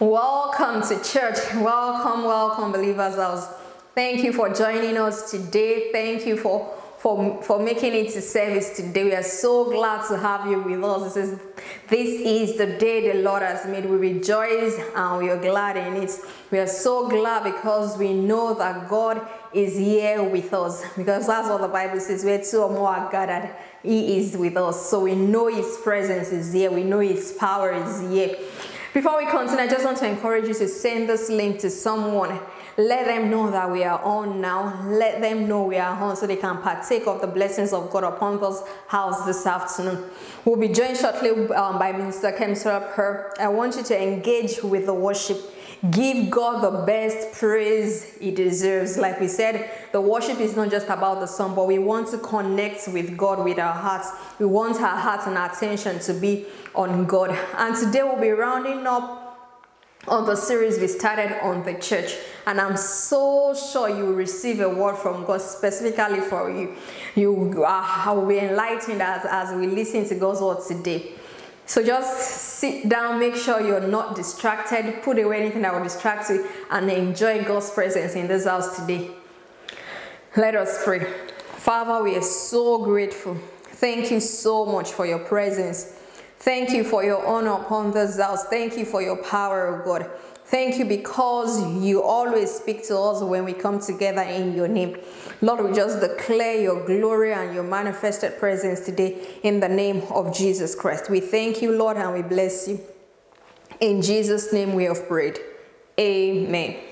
Welcome to church. Welcome, welcome, believers. Thank you for joining us today. Thank you for for, for making it to service today. We are so glad to have you with us. This is, this is the day the Lord has made. We rejoice and we are glad in it. We are so glad because we know that God is here with us. Because that's what the Bible says where two or more are gathered, He is with us. So we know His presence is here, we know His power is here. Before we continue, I just want to encourage you to send this link to someone. Let them know that we are on now. Let them know we are on so they can partake of the blessings of God upon this house this afternoon. We'll be joined shortly um, by Minister Kemsara Per. I want you to engage with the worship. Give God the best praise he deserves. Like we said, the worship is not just about the song, but we want to connect with God with our hearts. We want our hearts and our attention to be on God. And today we'll be rounding up on the series we started on the church. And I'm so sure you will receive a word from God specifically for you. You uh, will be enlightened as, as we listen to God's word today. So just sit down, make sure you're not distracted, put away anything that will distract you, and enjoy God's presence in this house today. Let us pray. Father, we are so grateful. Thank you so much for your presence. Thank you for your honor upon this house. Thank you for your power, God. Thank you because you always speak to us when we come together in your name. Lord, we just declare your glory and your manifested presence today in the name of Jesus Christ. We thank you, Lord, and we bless you. In Jesus' name we have prayed. Amen.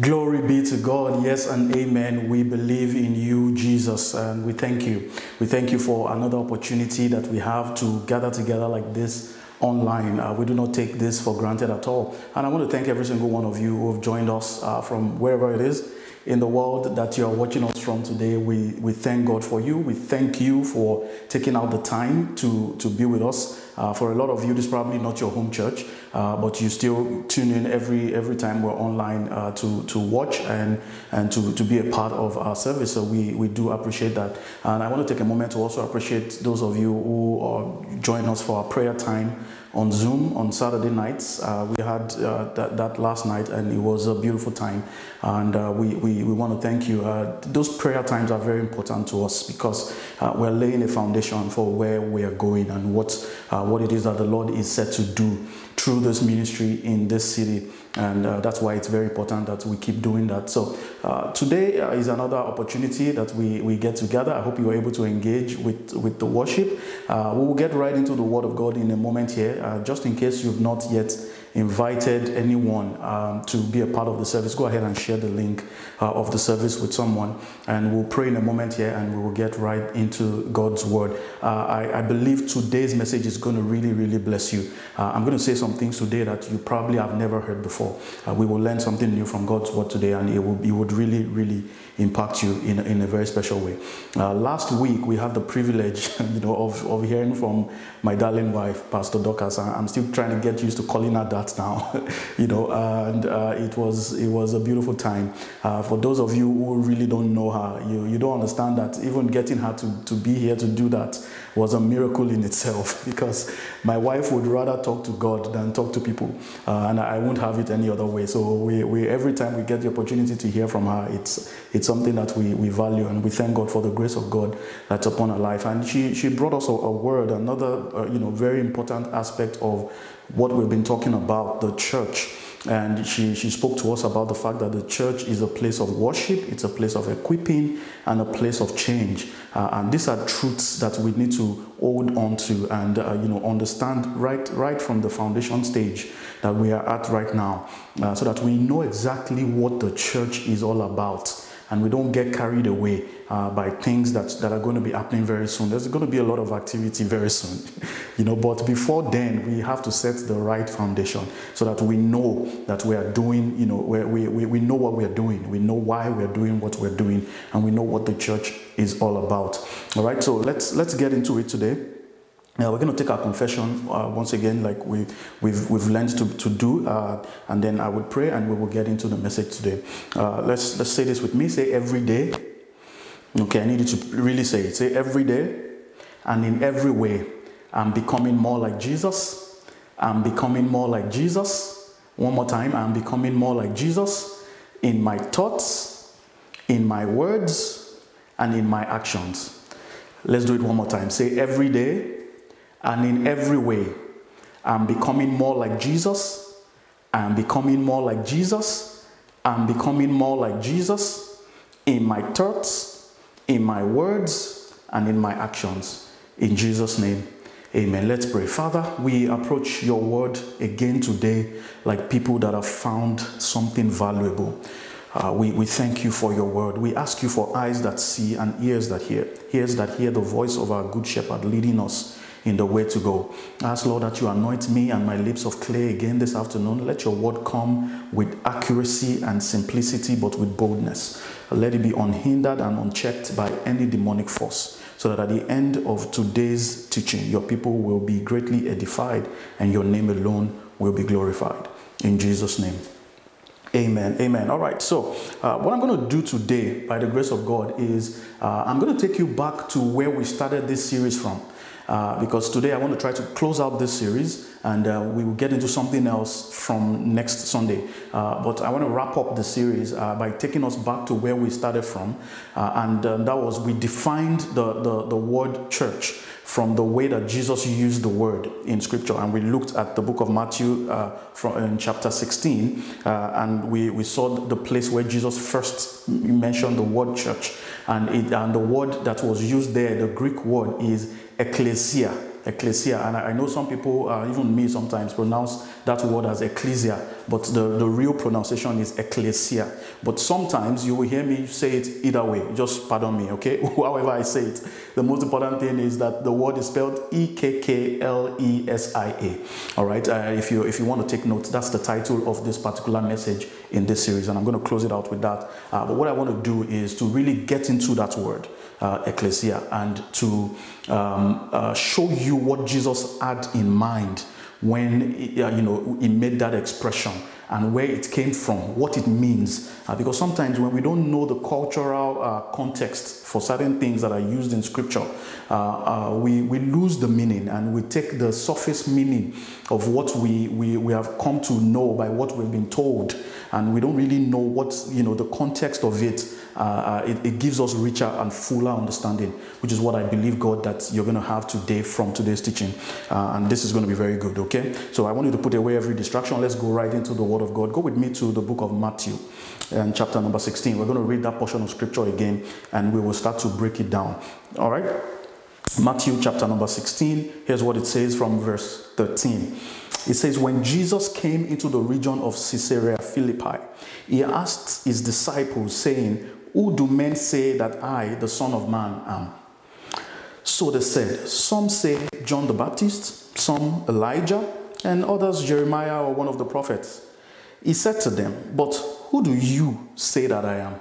Glory be to God. Yes and amen. We believe in you, Jesus, and we thank you. We thank you for another opportunity that we have to gather together like this online. Uh, we do not take this for granted at all. And I want to thank every single one of you who have joined us uh, from wherever it is in the world that you are watching us from today. We, we thank God for you. We thank you for taking out the time to, to be with us. Uh, for a lot of you, this is probably not your home church, uh, but you still tune in every every time we're online uh, to to watch and and to, to be a part of our service. So we, we do appreciate that. And I want to take a moment to also appreciate those of you who are join us for our prayer time on Zoom on Saturday nights. Uh, we had uh, that, that last night and it was a beautiful time. And uh, we, we, we want to thank you. Uh, those prayer times are very important to us because uh, we're laying a foundation for where we are going and what, uh, what it is that the Lord is set to do through this ministry in this city. And uh, that's why it's very important that we keep doing that. So, uh, today uh, is another opportunity that we, we get together. I hope you were able to engage with, with the worship. Uh, we will get right into the Word of God in a moment here. Uh, just in case you've not yet invited anyone um, to be a part of the service, go ahead and share the link uh, of the service with someone. And we'll pray in a moment here and we will get right into God's word. Uh, I, I, believe today's message is going to really, really bless you. Uh, I'm going to say some things today that you probably have never heard before. Uh, we will learn something new from God's word today and it, will, it would really, really impact you in, in a very special way. Uh, last week, we had the privilege you know, of, of hearing from my darling wife, Pastor Dorcas. I'm still trying to get used to calling her that now, you know, and uh, it, was, it was a beautiful time. Uh, for those of you who really don't know her, you, you don't understand that even getting her to, to be here to do that was a miracle in itself because my wife would rather talk to God than talk to people, uh, and I won't have it any other way. So we, we every time we get the opportunity to hear from her, it's it's something that we, we value, and we thank God for the grace of God that's upon her life. And she she brought us a, a word, another uh, you know very important aspect of what we've been talking about, the church. And she, she spoke to us about the fact that the church is a place of worship, it's a place of equipping, and a place of change. Uh, and these are truths that we need to hold on to and uh, you know understand right right from the foundation stage that we are at right now, uh, so that we know exactly what the church is all about and we don't get carried away uh, by things that, that are going to be happening very soon. There's going to be a lot of activity very soon, you know. But before then, we have to set the right foundation so that we know that we are doing, you know, we, we, we know what we are doing, we know why we are doing what we're doing, and we know what the church is all about. All right, so let's let's get into it today. Now we're going to take our confession uh, once again, like we, we've, we've learned to, to do, uh, and then I would pray and we will get into the message today. Uh, let's, let's say this with me. Say every day. Okay, I need you to really say it. Say every day and in every way, I'm becoming more like Jesus. I'm becoming more like Jesus. One more time, I'm becoming more like Jesus in my thoughts, in my words, and in my actions. Let's do it one more time. Say every day and in every way, I'm becoming more like Jesus. I'm becoming more like Jesus. I'm becoming more like Jesus in my thoughts, in my words, and in my actions. In Jesus' name, amen. Let's pray. Father, we approach your word again today like people that have found something valuable. Uh, we, we thank you for your word. We ask you for eyes that see and ears that hear, ears that hear the voice of our good shepherd leading us in the way to go. Ask, Lord, that you anoint me and my lips of clay again this afternoon. Let your word come with accuracy and simplicity, but with boldness. Let it be unhindered and unchecked by any demonic force, so that at the end of today's teaching, your people will be greatly edified and your name alone will be glorified. In Jesus' name. Amen. Amen. All right. So, uh, what I'm going to do today, by the grace of God, is uh, I'm going to take you back to where we started this series from. Uh, because today I want to try to close out this series and uh, we will get into something else from next Sunday. Uh, but I want to wrap up the series uh, by taking us back to where we started from. Uh, and uh, that was we defined the, the, the word church from the way that Jesus used the word in scripture. And we looked at the book of Matthew uh, from in chapter 16, uh, and we, we saw the place where Jesus first mentioned the word church. And, it, and the word that was used there, the Greek word, is ecclesia. ecclesia. And I, I know some people, uh, even me sometimes, pronounce that word as ecclesia, but the, the real pronunciation is ecclesia. But sometimes you will hear me say it either way. Just pardon me, okay? However I say it. The most important thing is that the word is spelled E K K L E S I A. All right. Uh, if you if you want to take notes, that's the title of this particular message in this series, and I'm going to close it out with that. Uh, but what I want to do is to really get into that word, uh, ecclesia, and to um, uh, show you what Jesus had in mind when uh, you know he made that expression and where it came from, what it means. Uh, because sometimes when we don't know the cultural uh, context for certain things that are used in scripture, uh, uh, we, we lose the meaning and we take the surface meaning of what we, we, we have come to know by what we've been told. And we don't really know what, you know, the context of it. Uh, uh, it, it, gives us richer and fuller understanding, which is what I believe, God, that you're going to have today from today's teaching. and this is going to be very good, okay? So I want you to put away every distraction. Let's go right into the Word of God. Go with me to the book of Matthew and chapter number 16. We're going to read that portion of scripture again and we will start to break it down. All right? Matthew chapter number 16. Here's what it says from verse 13. It says, When Jesus came into the region of Caesarea Philippi, he asked his disciples, saying, Who do men say that I, the Son of Man, am? So they said, Some say John the Baptist, some Elijah, and others Jeremiah or one of the prophets. He said to them, But who do you say that I am?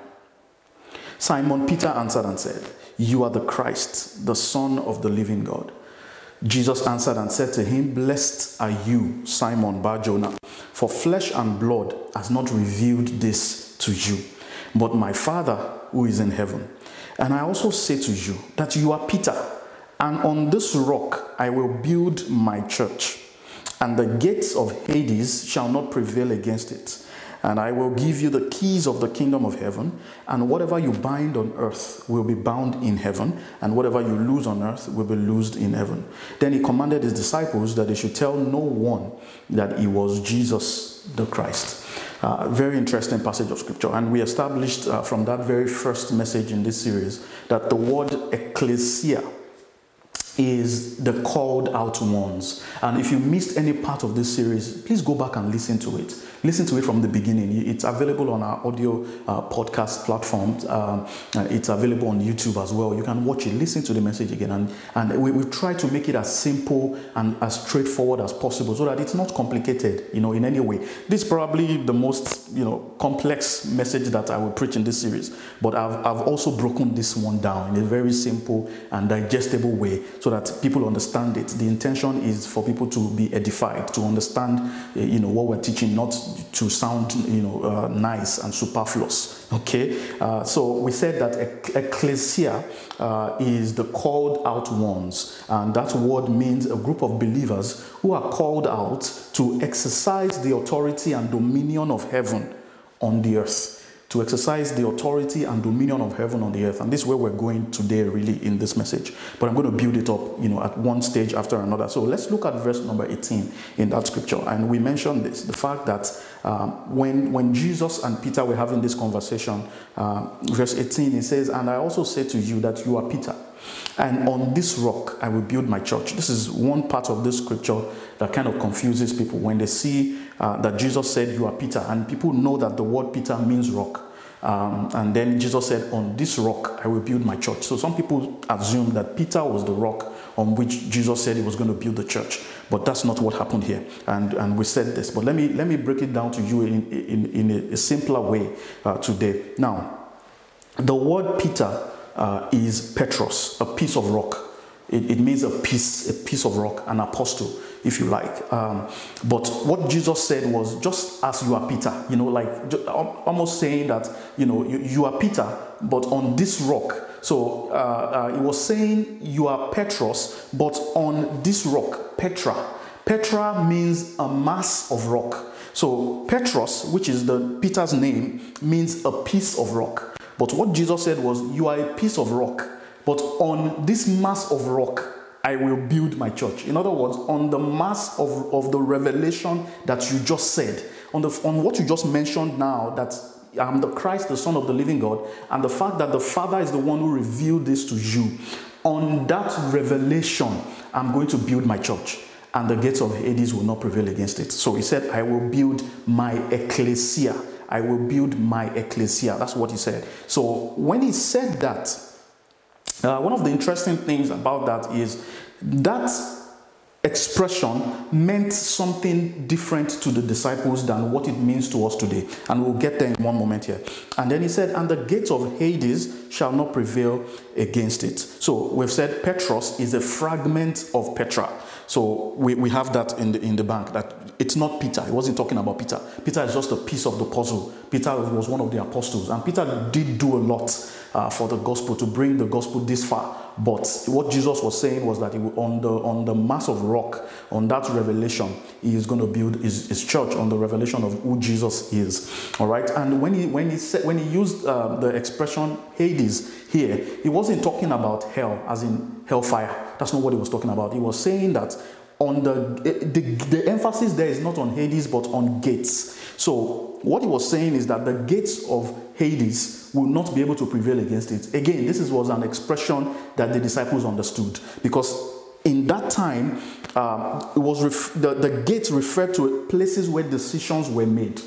Simon Peter answered and said, You are the Christ, the Son of the living God. Jesus answered and said to him, Blessed are you, Simon Bar Jonah, for flesh and blood has not revealed this to you, but my Father who is in heaven. And I also say to you that you are Peter, and on this rock I will build my church and the gates of Hades shall not prevail against it. And I will give you the keys of the kingdom of heaven, and whatever you bind on earth will be bound in heaven, and whatever you loose on earth will be loosed in heaven. Then he commanded his disciples that they should tell no one that he was Jesus the Christ. Very interesting passage of scripture. And we established uh, from that very first message in this series that the word ecclesia is the called out ones. And if you missed any part of this series, please go back and listen to it. Listen to it from the beginning. It's available on our audio uh, podcast platform. Um, uh, it's available on YouTube as well. You can watch it, listen to the message again. And, and we, we've tried to make it as simple and as straightforward as possible so that it's not complicated, you know, in any way. This is probably the most, you know, complex message that I will preach in this series. But I've, I've also broken this one down in a very simple and digestible way so that people understand it. The intention is for people to be edified, to understand, eh, you know, what we're teaching, not to sound, you know, uh, nice and superfluous. Okay, uh, so we said that ecclesia uh, is the called out ones, and that word means a group of believers who are called out to exercise the authority and dominion of heaven on the earth to exercise the authority and dominion of heaven on the earth. And this is where we're going today, really, in this message. But I'm going to build it up, you know, at one stage after another. So let's look at verse number 18 in that scripture. And we mentioned this the fact that um, when, when Jesus and Peter were having this conversation, uh, verse 18, it says, And I also say to you that you are Peter. And on this rock I will build my church. This is one part of this scripture that kind of confuses people when they see uh, that Jesus said, You are Peter, and people know that the word Peter means rock. Um, and then Jesus said, On this rock I will build my church. So some people assume that Peter was the rock on which Jesus said he was going to build the church. But that's not what happened here. And, and we said this. But let me, let me break it down to you in, in, in a, simpler way uh, today. Now, the word Peter uh, is Petros, a piece of rock. It, it, means a piece, a piece of rock, an apostle, if you like. Um, but what Jesus said was, just as you are Peter, you know, like almost saying that, you know, you, you are Peter, but on this rock. So uh, uh, he was saying you are Petros, but on this rock, Petra. Petra means a mass of rock. So Petros, which is the Peter's name, means a piece of rock. But what Jesus said was, You are a piece of rock, but on this mass of rock, I will build my church. In other words, on the mass of, of the revelation that you just said, on, the, on what you just mentioned now, that I'm the Christ, the Son of the living God, and the fact that the Father is the one who revealed this to you. On that revelation, I'm going to build my church, and the gates of Hades will not prevail against it. So he said, I will build my ecclesia. I will build my ecclesia. That's what he said. So when he said that, uh, one of the interesting things about that is that expression meant something different to the disciples than what it means to us today. And we'll get there in one moment here. And then he said, And the gates of Hades shall not prevail against it. So we've said Petros is a fragment of Petra. So we, we have that in the, in the bank that it's not Peter. He wasn't talking about Peter. Peter is just a piece of the puzzle. Peter was one of the apostles. And Peter did do a lot uh, for the gospel to bring the gospel this far. But what Jesus was saying was that on the on the mass of rock, on that revelation, he is going to build his, his church on the revelation of who Jesus is. All right. And when he when he said when he used uh, the expression Hades here, he wasn't talking about hell as in hellfire. That's not what he was talking about. He was saying that on the, the, the emphasis there is not on Hades but on gates. So what he was saying is that the gates of Hades will not be able to prevail against it. Again, this is, was an expression that the disciples understood because in that time, um, it was ref- the, the gates referred to places where decisions were made.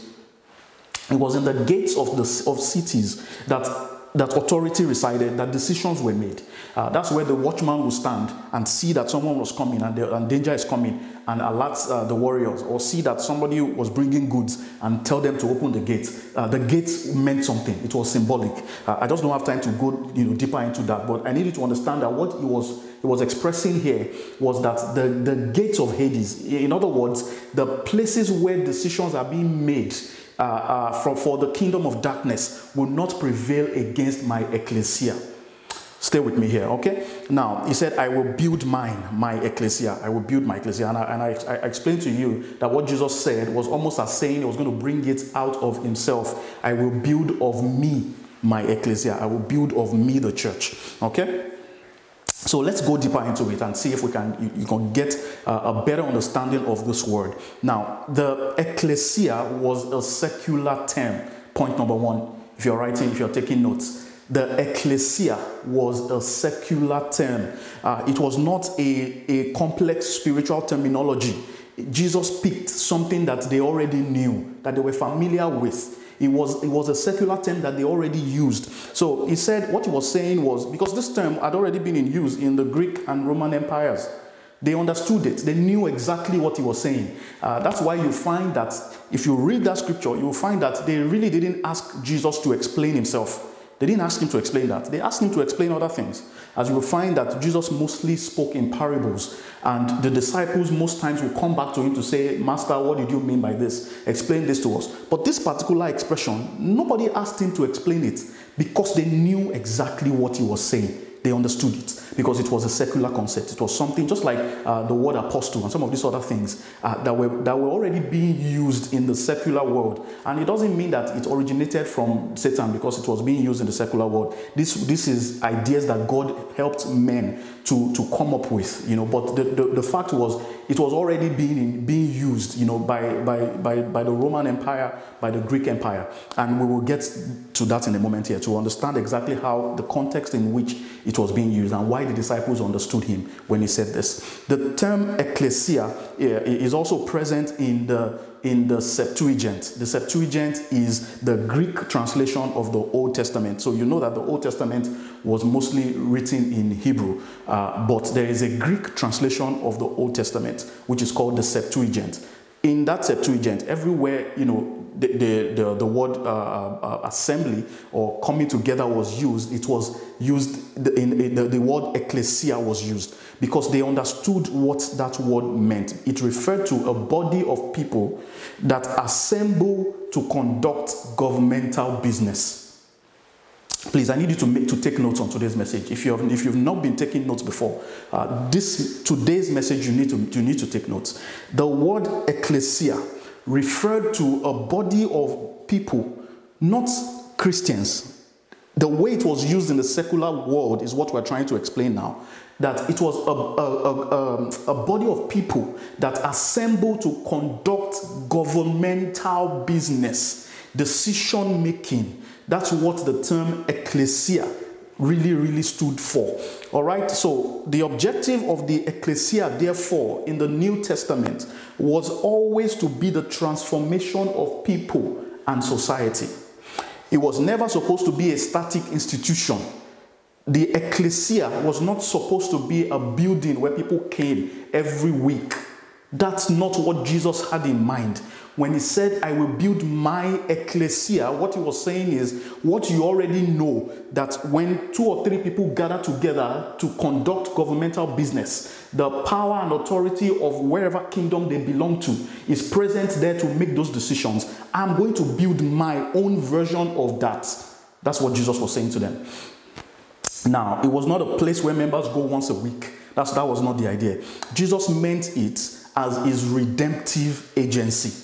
It was in the gates of the of cities that that authority resided, that decisions were made. Uh, that's where the watchman will stand and see that someone was coming and, the, and danger is coming and alert uh, the warriors, or see that somebody was bringing goods and tell them to open the gate. Uh, the gate meant something; it was symbolic. Uh, I just don't have time to go you know, deeper into that, but I need you to understand that what he was he was expressing here was that the, the gates of Hades, in other words, the places where decisions are being made uh, uh, for, for the kingdom of darkness will not prevail against my ecclesia. Stay with me here, okay? Now, he said, I will build mine, my ecclesia. I will build my ecclesia. And I, and I, I explained to you that what Jesus said was almost as saying he was going to bring it out of himself. I will build of me my ecclesia. I will build of me the church, okay? So let's go deeper into it and see if we can you, you can get a better understanding of this word. Now, the ecclesia was a secular term. Point number one. If you're writing, if you're taking notes, the ecclesia was a secular term. Uh, it was not a, a complex spiritual terminology. Jesus picked something that they already knew, that they were familiar with. It was, it was a secular term that they already used. So he said what he was saying was because this term had already been in use in the Greek and Roman empires. They understood it. They knew exactly what he was saying. Uh, that's why you find that if you read that scripture, you will find that they really didn't ask Jesus to explain himself. They didn't ask him to explain that. They asked him to explain other things. As you will find that Jesus mostly spoke in parables, and the disciples most times will come back to him to say, Master, what did you mean by this? Explain this to us. But this particular expression, nobody asked him to explain it because they knew exactly what he was saying. They understood it because it was a secular concept. It was something just like uh, the word apostle and some of these other things uh, that, were, that were already being used in the secular world. And it doesn't mean that it originated from Satan because it was being used in the secular world. This, this is ideas that God helped men to, to come up with, you know. But the, the, the fact was, it was already being, being used, you know, by, by, by, by the Roman Empire, by the Greek Empire. And we will get to that in a moment here to understand exactly how the context in which it was being used and why the disciples understood him when he said this. The term ecclesia is also present in the in the Septuagint. The Septuagint is the Greek translation of the Old Testament. So you know that the Old Testament was mostly written in Hebrew, uh, but there is a Greek translation of the Old Testament, which is called the Septuagint. In that Septuagint, everywhere, you know, the, the, the, the word uh, uh, assembly or coming together was used, it was used, in, in the, the word ecclesia was used because they understood what that word meant. It referred to a body of people that assemble to conduct governmental business. Please, I need you to make to take notes on today's message. If you have, if you've not been taking notes before, uh, this today's message you need to you need to take notes. The word ecclesia referred to a body of people, not Christians. The way it was used in the secular world is what we're trying to explain now. That it was a, a, a, um, a body of people that assembled to conduct governmental business, decision making. That's what the term ecclesia really, really stood for. All right, so the objective of the ecclesia, therefore, in the New Testament was always to be the transformation of people and society. It was never supposed to be a static institution. The ecclesia was not supposed to be a building where people came every week. That's not what Jesus had in mind. When he said, I will build my ecclesia, what he was saying is what you already know that when two or three people gather together to conduct governmental business, the power and authority of wherever kingdom they belong to is present there to make those decisions. I'm going to build my own version of that. That's what Jesus was saying to them. Now, it was not a place where members go once a week. That's, that was not the idea. Jesus meant it as his redemptive agency.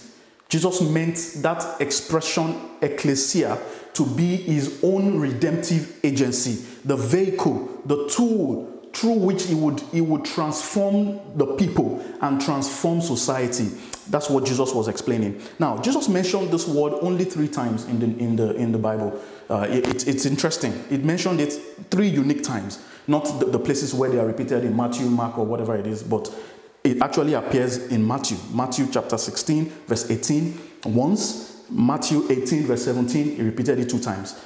Jesus meant that expression, ecclesia, to be his own redemptive agency, the vehicle, the tool through which he would, he would transform the people and transform society. That's what Jesus was explaining. Now, Jesus mentioned this word only three times in the, in the, in the Bible. Uh, it, it's interesting. It mentioned it three unique times, not the, the places where they are repeated in Matthew, Mark, or whatever it is, but it actually appears in Matthew. Matthew chapter 16, verse 18, once. Matthew 18, verse 17, he repeated it two times.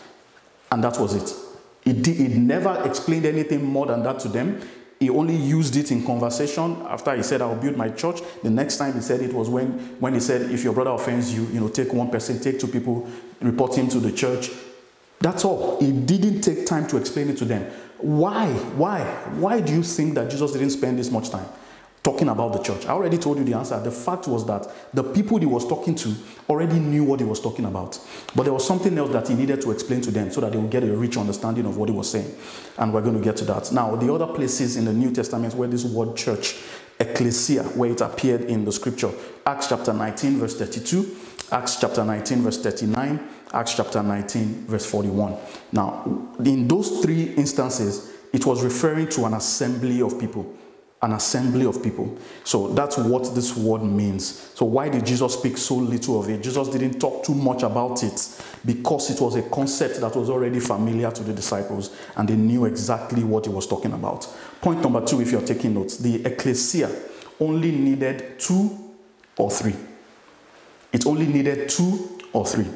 And that was it. It never explained anything more than that to them. He only used it in conversation after he said, I'll build my church. The next time he said it was when, when he said, if your brother offends you, you know, take one person, take two people, report him to the church. That's all. He didn't take time to explain it to them. Why? Why? Why do you think that Jesus didn't spend this much time? Talking about the church. I already told you the answer. The fact was that the people he was talking to already knew what he was talking about. But there was something else that he needed to explain to them so that they would get a rich understanding of what he was saying. And we're going to get to that. Now, the other places in the New Testament where this word church, ecclesia, where it appeared in the scripture Acts chapter 19, verse 32, Acts chapter 19, verse 39, Acts chapter 19, verse 41. Now, in those three instances, it was referring to an assembly of people an assembly of people. So that's what this word means. So, why did Jesus speak so little of it? Jesus didn't talk too much about it because it was a concept that was already familiar to the disciples and they knew exactly what he was talking about. Point number two, if you're taking notes, the ecclesia only needed two or three. It only needed two or three.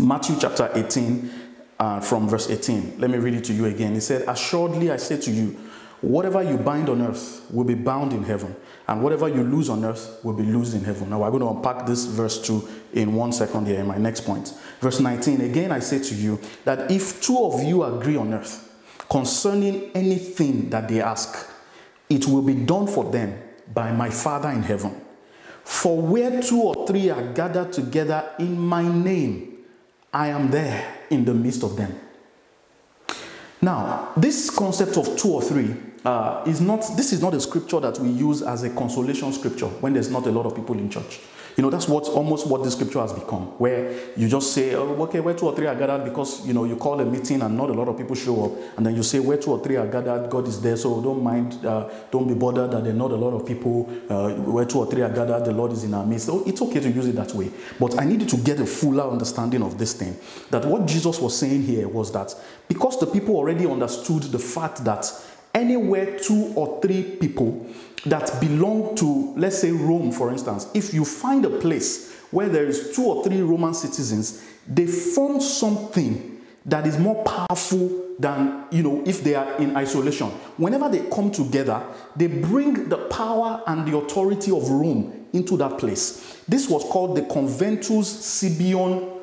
Matthew chapter 18, uh, from verse 18. Let me read it to you again. He said, Assuredly I say to you, Whatever you bind on earth will be bound in heaven, and whatever you lose on earth will be loosed in heaven. Now, we're going to unpack this verse 2 in one second here in my next point. Verse 19 Again, I say to you that if two of you agree on earth concerning anything that they ask, it will be done for them by my Father in heaven. For where two or three are gathered together in my name, I am there in the midst of them. Now, this concept of two or three uh, is not, this is not a scripture that we use as a consolation scripture when there's not a lot of people in church. You know, that's what almost what the scripture has become, where you just say, oh, okay, where two or three are gathered because, you know, you call a meeting and not a lot of people show up. And then you say, where two or three are gathered, God is there. So don't mind, uh, don't be bothered that there are not a lot of people. Uh, where two or three are gathered, the Lord is in our midst. So it's okay to use it that way. But I needed to get a fuller understanding of this thing. That what Jesus was saying here was that because the people already understood the fact that anywhere two or three people that belong to, let's say, Rome, for instance, if you find a place where there is two or three Roman citizens, they form something that is more powerful than you know if they are in isolation. Whenever they come together, they bring the power and the authority of Rome into that place. This was called the Conventus Sibion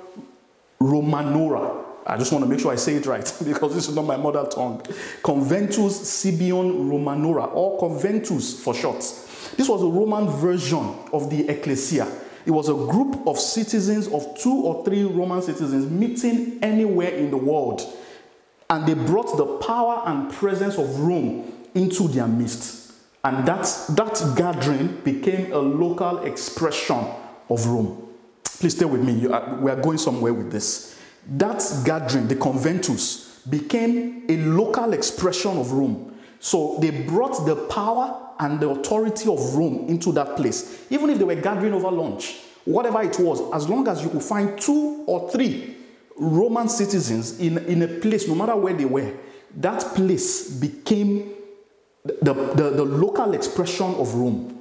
Romanora. I just want to make sure I say it right because this is not my mother tongue. Conventus Sibion Romanora, or Conventus for short. This was a Roman version of the Ecclesia. It was a group of citizens, of two or three Roman citizens, meeting anywhere in the world. And they brought the power and presence of Rome into their midst. And that, that gathering became a local expression of Rome. Please stay with me. we are going somewhere with this that gathering, the conventus, became a local expression of Rome. So they brought the power and the authority of Rome into that place. Even if they were gathering over lunch, whatever it was, as long as you could find two or three Roman citizens in, in a place, no matter where they were, that place became the, the, the local expression of Rome.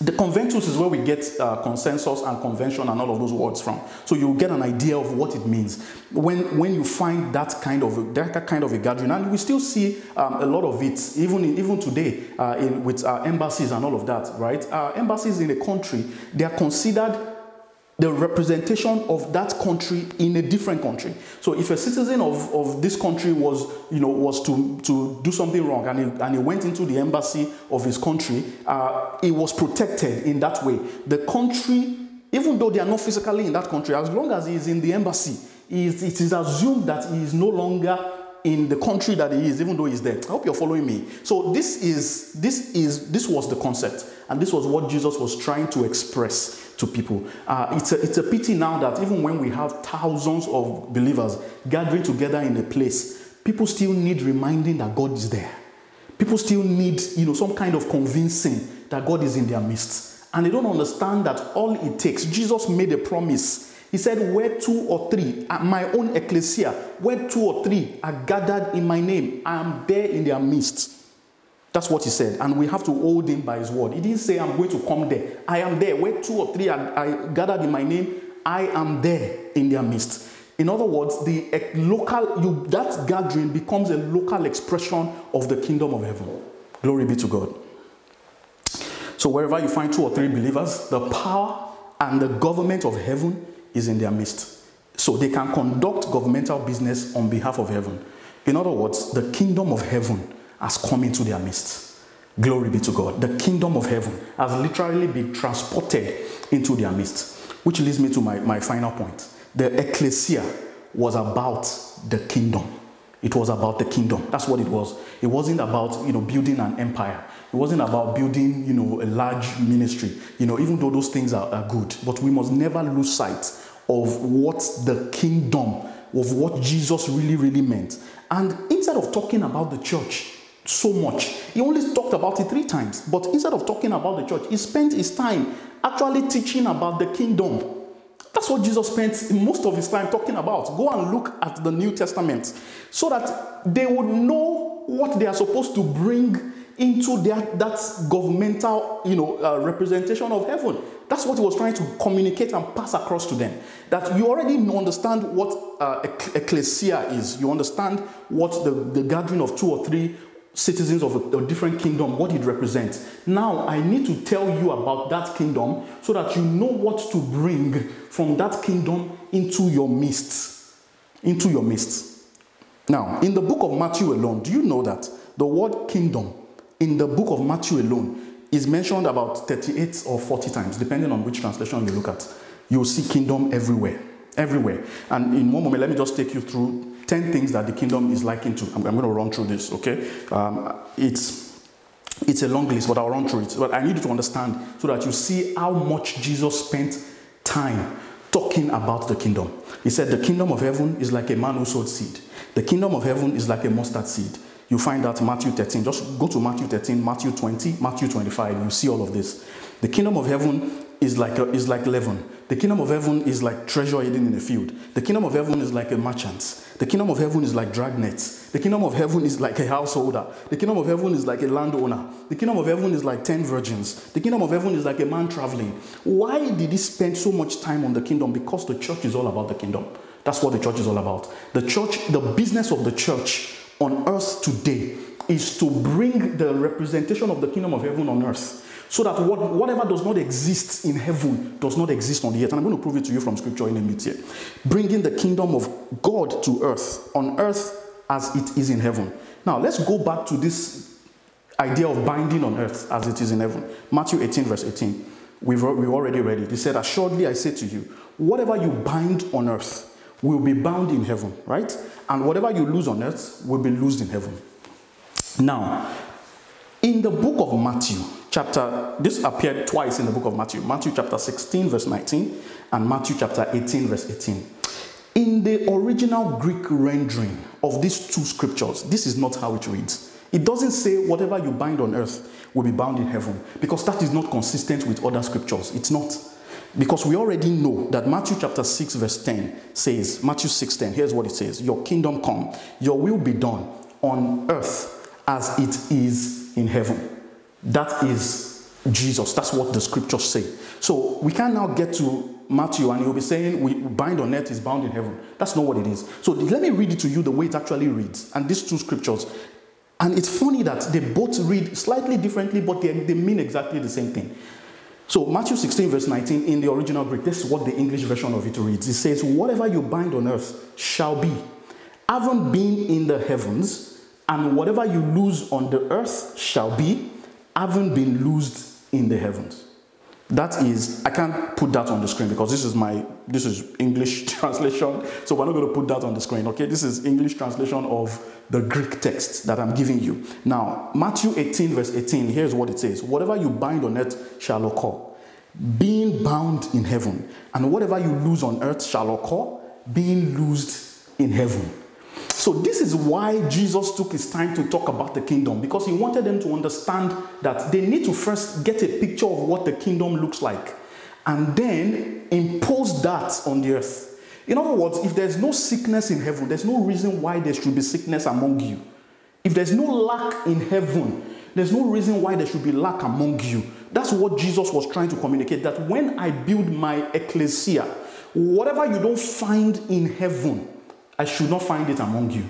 The conventus is where we get uh, consensus and convention and all of those words from. So you get an idea of what it means when, when you find that kind of that kind of a gathering, and we still see um, a lot of it even even today uh, in, with uh, embassies and all of that. Right? Uh, embassies in a country they are considered the representation of that country in a different country. So if a citizen of, of this country was, you know, was to, to do something wrong and he, and he went into the embassy of his country, uh, he was protected in that way. The country, even though they are not physically in that country, as long as he is in the embassy, it is assumed that he is no longer in the country that he is, even though he's there. I hope you're following me. So this is this is this was the concept, and this was what Jesus was trying to express to people. Uh, it's, a, it's a pity now that even when we have thousands of believers gathering together in a place, people still need reminding that God is there. People still need, you know, some kind of convincing that God is in their midst. And they don't understand that all it takes, Jesus made a promise. He said, Where two or three, at my own ecclesia, where two or three are gathered in my name, I am there in their midst. That's what he said. And we have to hold him by his word. He didn't say, I'm going to come there. I am there. Where two or three are, are gathered in my name, I am there in their midst. In other words, the local you, that gathering becomes a local expression of the kingdom of heaven. Glory be to God. So wherever you find two or three believers, the power and the government of heaven is in their midst. So they can conduct governmental business on behalf of heaven. In other words, the kingdom of heaven has come into their midst. Glory be to God. The kingdom of heaven has literally been transported into their midst. Which leads me to my, my final point. The ecclesia was about the kingdom. It was about the kingdom. That's what it was. It wasn't about you know building an empire. It wasn't about building you know a large ministry. You know even though those things are, are good, but we must never lose sight of what the kingdom of what Jesus really really meant. And instead of talking about the church, so much. He only talked about it three times. But instead of talking about the church, he spent his time actually teaching about the kingdom. That's what Jesus spent most of his time talking about. Go and look at the New Testament so that they would know what they are supposed to bring into their, that governmental you know, uh, representation of heaven. That's what he was trying to communicate and pass across to them. That you already understand what uh, ecclesia is. You understand what the, the gathering of two or three citizens of a, a, different kingdom, what it represents. Now, I need to tell you about that kingdom so that you know what to bring from that kingdom into your midst. Into your midst. Now, in the book of Matthew alone, do you know that the word kingdom in the book of Matthew alone is mentioned about 38 or 40 times, depending on which translation you look at. You'll see kingdom everywhere. Everywhere. And in one moment, let me just take you through 10 things that the kingdom is likened to. I'm, I'm going to run through this, okay? Um, it's, it's a long list, but I'll run through it. But I need you to understand so that you see how much Jesus spent time talking about the kingdom. He said, The kingdom of heaven is like a man who sowed seed. The kingdom of heaven is like a mustard seed. You find that Matthew 13. Just go to Matthew 13, Matthew 20, Matthew 25. You see all of this. The kingdom of heaven is like, a, is like leaven. The kingdom of heaven is like treasure hidden in a field. The kingdom of heaven is like a merchant. The kingdom of heaven is like dragnets. The kingdom of heaven is like a householder. The kingdom of heaven is like a landowner. The kingdom of heaven is like 10 virgins. The kingdom of heaven is like a man traveling. Why did he spend so much time on the kingdom? Because the church is all about the kingdom. That's what the church is all about. The church, the business of the church on earth today is to bring the representation of the kingdom of heaven on earth so that what, whatever does not exist in heaven does not exist on the earth. And I'm going to prove it to you from scripture in a minute here. Bringing the kingdom of God to earth, on earth as it is in heaven. Now, let's go back to this idea of binding on earth as it is in heaven. Matthew 18, verse 18. We've, we've already read it. He said, Assuredly, I say to you, whatever you bind on earth will be bound in heaven, right? And whatever you lose on earth will be loosed in heaven. Now, in the book of Matthew, chapter, this appeared twice in the book of Matthew Matthew chapter 16, verse 19, and Matthew chapter 18, verse 18. In the original Greek rendering of these two scriptures, this is not how it reads. It doesn't say whatever you bind on earth will be bound in heaven, because that is not consistent with other scriptures. It's not. Because we already know that Matthew chapter 6, verse 10 says, Matthew 6 10, here's what it says Your kingdom come, your will be done on earth as it is in heaven. That is Jesus. That's what the scriptures say. So we can now get to Matthew and he'll be saying, We bind on earth is bound in heaven. That's not what it is. So let me read it to you the way it actually reads. And these two scriptures. And it's funny that they both read slightly differently, but they, they mean exactly the same thing. So, Matthew 16, verse 19, in the original Greek, this is what the English version of it reads. It says, Whatever you bind on earth shall be, having been in the heavens, and whatever you lose on the earth shall be, having been loosed in the heavens. That is, I can't put that on the screen because this is my this is English translation. So we're not going to put that on the screen. Okay, this is English translation of the Greek text that I'm giving you. Now, Matthew 18, verse 18, here's what it says Whatever you bind on earth shall occur, being bound in heaven, and whatever you lose on earth shall occur, being loosed in heaven. So, this is why Jesus took his time to talk about the kingdom because he wanted them to understand that they need to first get a picture of what the kingdom looks like and then impose that on the earth. In other words, if there's no sickness in heaven, there's no reason why there should be sickness among you. If there's no lack in heaven, there's no reason why there should be lack among you. That's what Jesus was trying to communicate that when I build my ecclesia, whatever you don't find in heaven, I should not find it among you.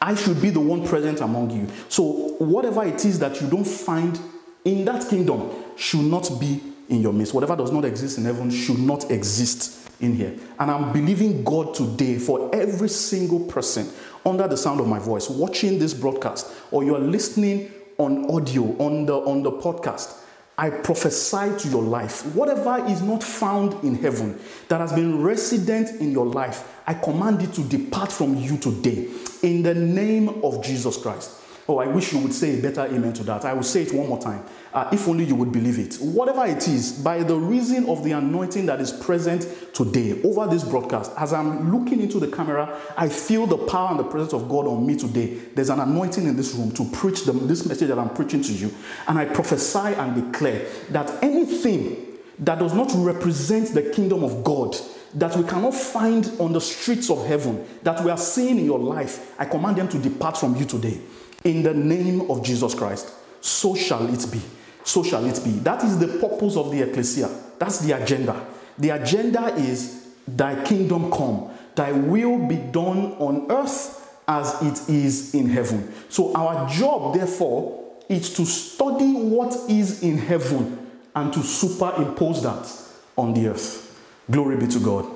I should be the one present among you. So, whatever it is that you don't find in that kingdom should not be in your midst. Whatever does not exist in heaven should not exist in here. And I'm believing God today for every single person under the sound of my voice watching this broadcast or you're listening on audio on the on the podcast. I prophesy to your life. Whatever is not found in heaven that has been resident in your life, I command it to depart from you today in the name of Jesus Christ. Oh, I wish you would say a better amen to that. I will say it one more time. Uh, if only you would believe it. Whatever it is, by the reason of the anointing that is present today over this broadcast, as I'm looking into the camera, I feel the power and the presence of God on me today. There's an anointing in this room to preach the, this message that I'm preaching to you. And I prophesy and declare that anything that does not represent the kingdom of God that we cannot find on the streets of heaven, that we are seeing in your life, I command them to depart from you today. In the name of Jesus Christ, so shall it be. So shall it be. That is the purpose of the ecclesia. That's the agenda. The agenda is thy kingdom come, thy will be done on earth as it is in heaven. So, our job, therefore, is to study what is in heaven and to superimpose that on the earth. Glory be to God.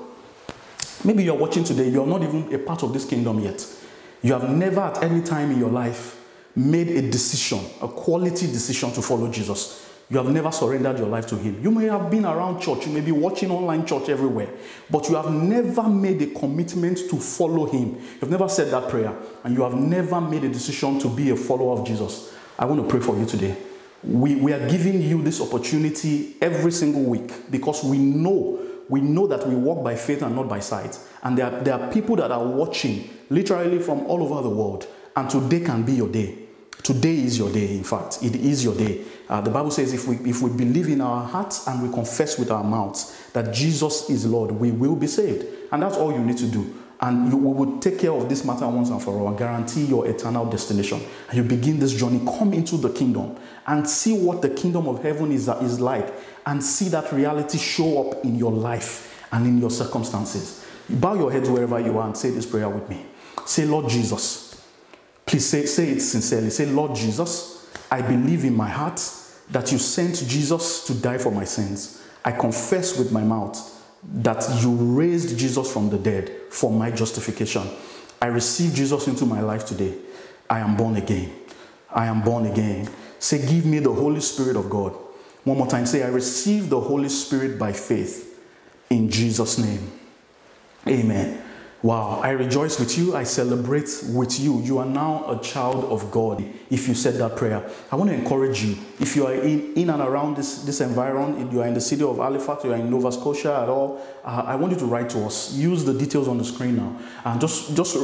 Maybe you're watching today, you're not even a part of this kingdom yet. You have never at any time in your life made a decision, a quality decision to follow Jesus. You have never surrendered your life to Him. You may have been around church, you may be watching online church everywhere, but you have never made a commitment to follow Him. You've never said that prayer, and you have never made a decision to be a follower of Jesus. I want to pray for you today. We, we are giving you this opportunity every single week because we know we know that we walk by faith and not by sight. And there are, there are people that are watching literally from all over the world. And today can be your day. Today is your day, in fact. It is your day. Uh, the Bible says if we, if we believe in our hearts and we confess with our mouths that Jesus is Lord, we will be saved. And that's all you need to do. And you, we will take care of this matter once and for all and guarantee your eternal destination. And you begin this journey, come into the kingdom and see what the kingdom of heaven is, is like and see that reality show up in your life and in your circumstances. Bow your heads wherever you are and say this prayer with me. Say, Lord Jesus, Please say, say it sincerely. Say, Lord Jesus, I believe in my heart that you sent Jesus to die for my sins. I confess with my mouth that you raised Jesus from the dead for my justification. I receive Jesus into my life today. I am born again. I am born again. Say, Give me the Holy Spirit of God. One more time. Say, I receive the Holy Spirit by faith in Jesus' name. Amen. Wow, I rejoice with you. I celebrate with you. You are now a child of God if you said that prayer. I want to encourage you. If you are in, in and around this, this environment, if you are in the city of Halifax, you are in Nova Scotia at all, uh, I want you to write to us. Use the details on the screen now. And just, just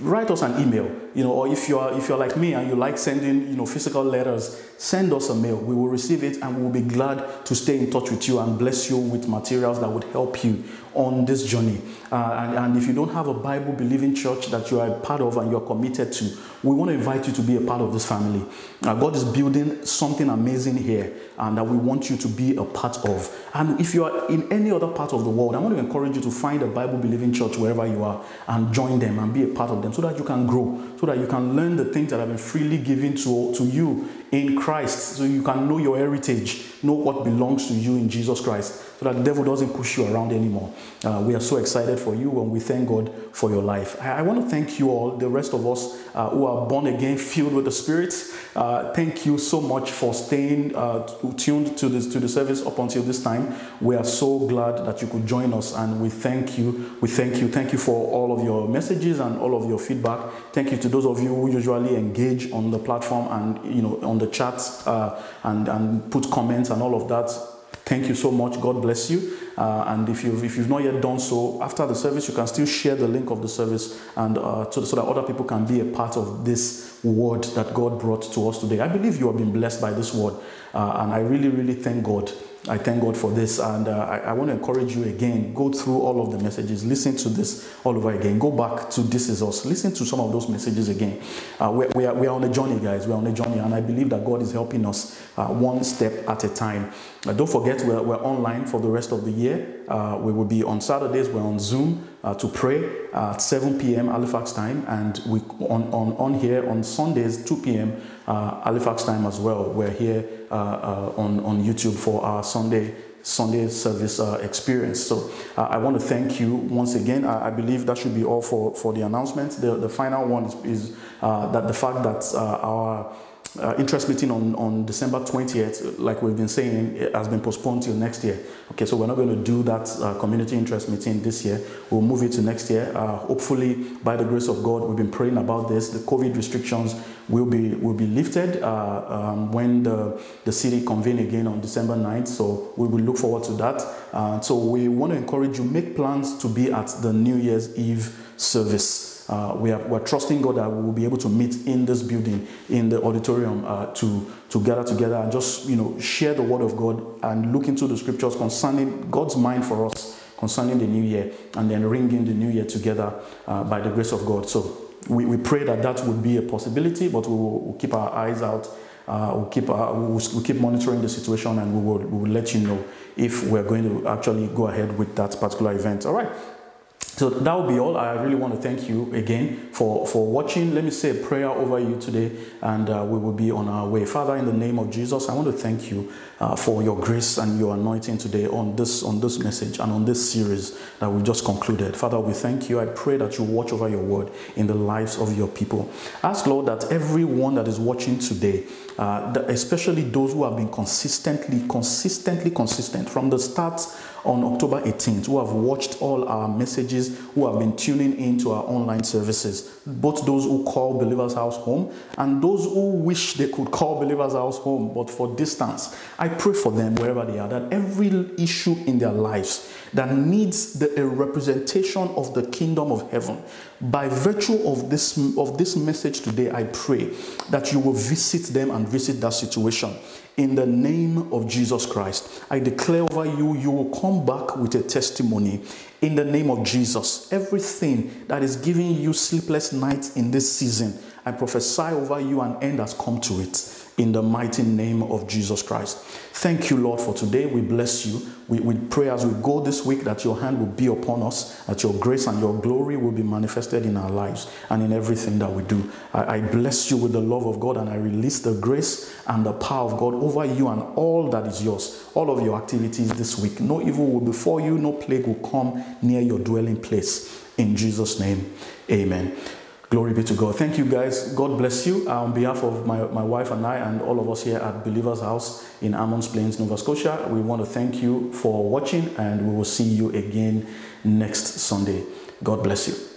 write us an email you know or if you are if you're like me and you like sending you know physical letters send us a mail we will receive it and we will be glad to stay in touch with you and bless you with materials that would help you on this journey. Uh, and, and if you don't have a Bible believing church that you are a part of and you're committed to, we want to invite you to be a part of this family. Uh, God is building something amazing here and that we want you to be a part of. And if you are in any other part of the world, I want to encourage you to find a Bible believing church wherever you are and join them and be a part of them so that you can grow, so that you can learn the things that have been freely given to, to you in Christ, so you can know your heritage, know what belongs to you in Jesus Christ, so that the devil doesn't push you around anymore. Uh, we are so excited for you and we thank God for your life. I, I want to thank you all, the rest of us uh, who are born again, filled with the Spirit. Uh, thank you so much for staying uh, tuned to this to the service up until this time. We are so glad that you could join us, and we thank you. We thank you. Thank you for all of your messages and all of your feedback. Thank you to those of you who usually engage on the platform and you know on the chat uh, and and put comments and all of that. Thank you so much. God bless you. Uh, and if you've, if you've not yet done so, after the service, you can still share the link of the service and uh, so, so that other people can be a part of this word that God brought to us today. I believe you have been blessed by this word. Uh, and I really, really thank God I thank God for this. And uh, I, I, want to encourage you again go through all of the messages, listen to this all over again. Go back to This Is Us, listen to some of those messages again. Uh, we, we, are, we are on a journey, guys. We are on a journey. And I believe that God is helping us uh, one step at a time. Uh, don't forget, we're, we're online for the rest of the year. Uh, we will be on Saturdays, we're on Zoom uh, to pray at 7 p.m. Halifax time. And we on, on, on here on Sundays, 2 p.m. Halifax time as well. We're here on, on YouTube for our Sunday Sunday service uh, experience. So uh, I want to thank you once again. I, I, believe that should be all for, for the announcement. The, the final one is, is uh, that the fact that uh, our uh, interest meeting on, on December 20th, like we've been saying, has been postponed till next year. Okay, so we're not going to do that uh, community interest meeting this year. We'll move it to next year. Uh, hopefully, by the grace of God, we've been praying about this. The COVID restrictions will be will be lifted uh, um, when the, the city convene again on December 9th. So we will look forward to that. Uh, so we want to encourage you make plans to be at the New Year's Eve service. Uh, we are we're trusting God that we will be able to meet in this building, in the auditorium, uh, to to gather together and just you know share the word of God and look into the scriptures concerning God's mind for us concerning the new year, and then ring in the new year together uh, by the grace of God. So we, we pray that that would be a possibility, but we will we'll keep our eyes out. Uh, we'll keep we'll, we'll, keep monitoring the situation, and we will we will let you know if we're going to actually go ahead with that particular event. All right. So that will be all. I really want to thank you again for, for watching. Let me say a prayer over you today, and uh, we will be on our way. Father, in the name of Jesus, I want to thank you uh, for your grace and your anointing today on this on this message and on this series that we've just concluded. Father, we thank you. I pray that you watch over your word in the lives of your people. Ask Lord that everyone that is watching today, uh, especially those who have been consistently, consistently consistent from the start on October 18th who have watched all our messages, who have been tuning into our online services, both those who call Believers House home and those who wish they could call Believers House home, but for distance. I pray for them wherever they are that every issue in their lives that needs the, a representation of the kingdom of heaven, by virtue of this, of this message today, I pray that you will visit them and visit that situation in the name of Jesus Christ. I declare over you, you will come back with a testimony in the name of Jesus. Everything that is giving you sleepless nights in this season, I prophesy over you, an end has come to it in the mighty name of Jesus Christ. Thank you, Lord, for today. We bless you. We, we pray as we go this week that your hand will be upon us, that your grace and your glory will be manifested in our lives and in everything that we do. I, I bless you with the love of God and I release the grace and the power of God over you and all that is yours, all of your activities this week. No evil will befall you, no plague will come near your dwelling place. In Jesus' name, amen. Glory be to God. Thank you, guys. God bless you. Uh, on behalf of my, my wife and I, and all of us here at Believer's House in Hammonds Plains, Nova Scotia, we want to thank you for watching, and we will see you again next Sunday. God bless you.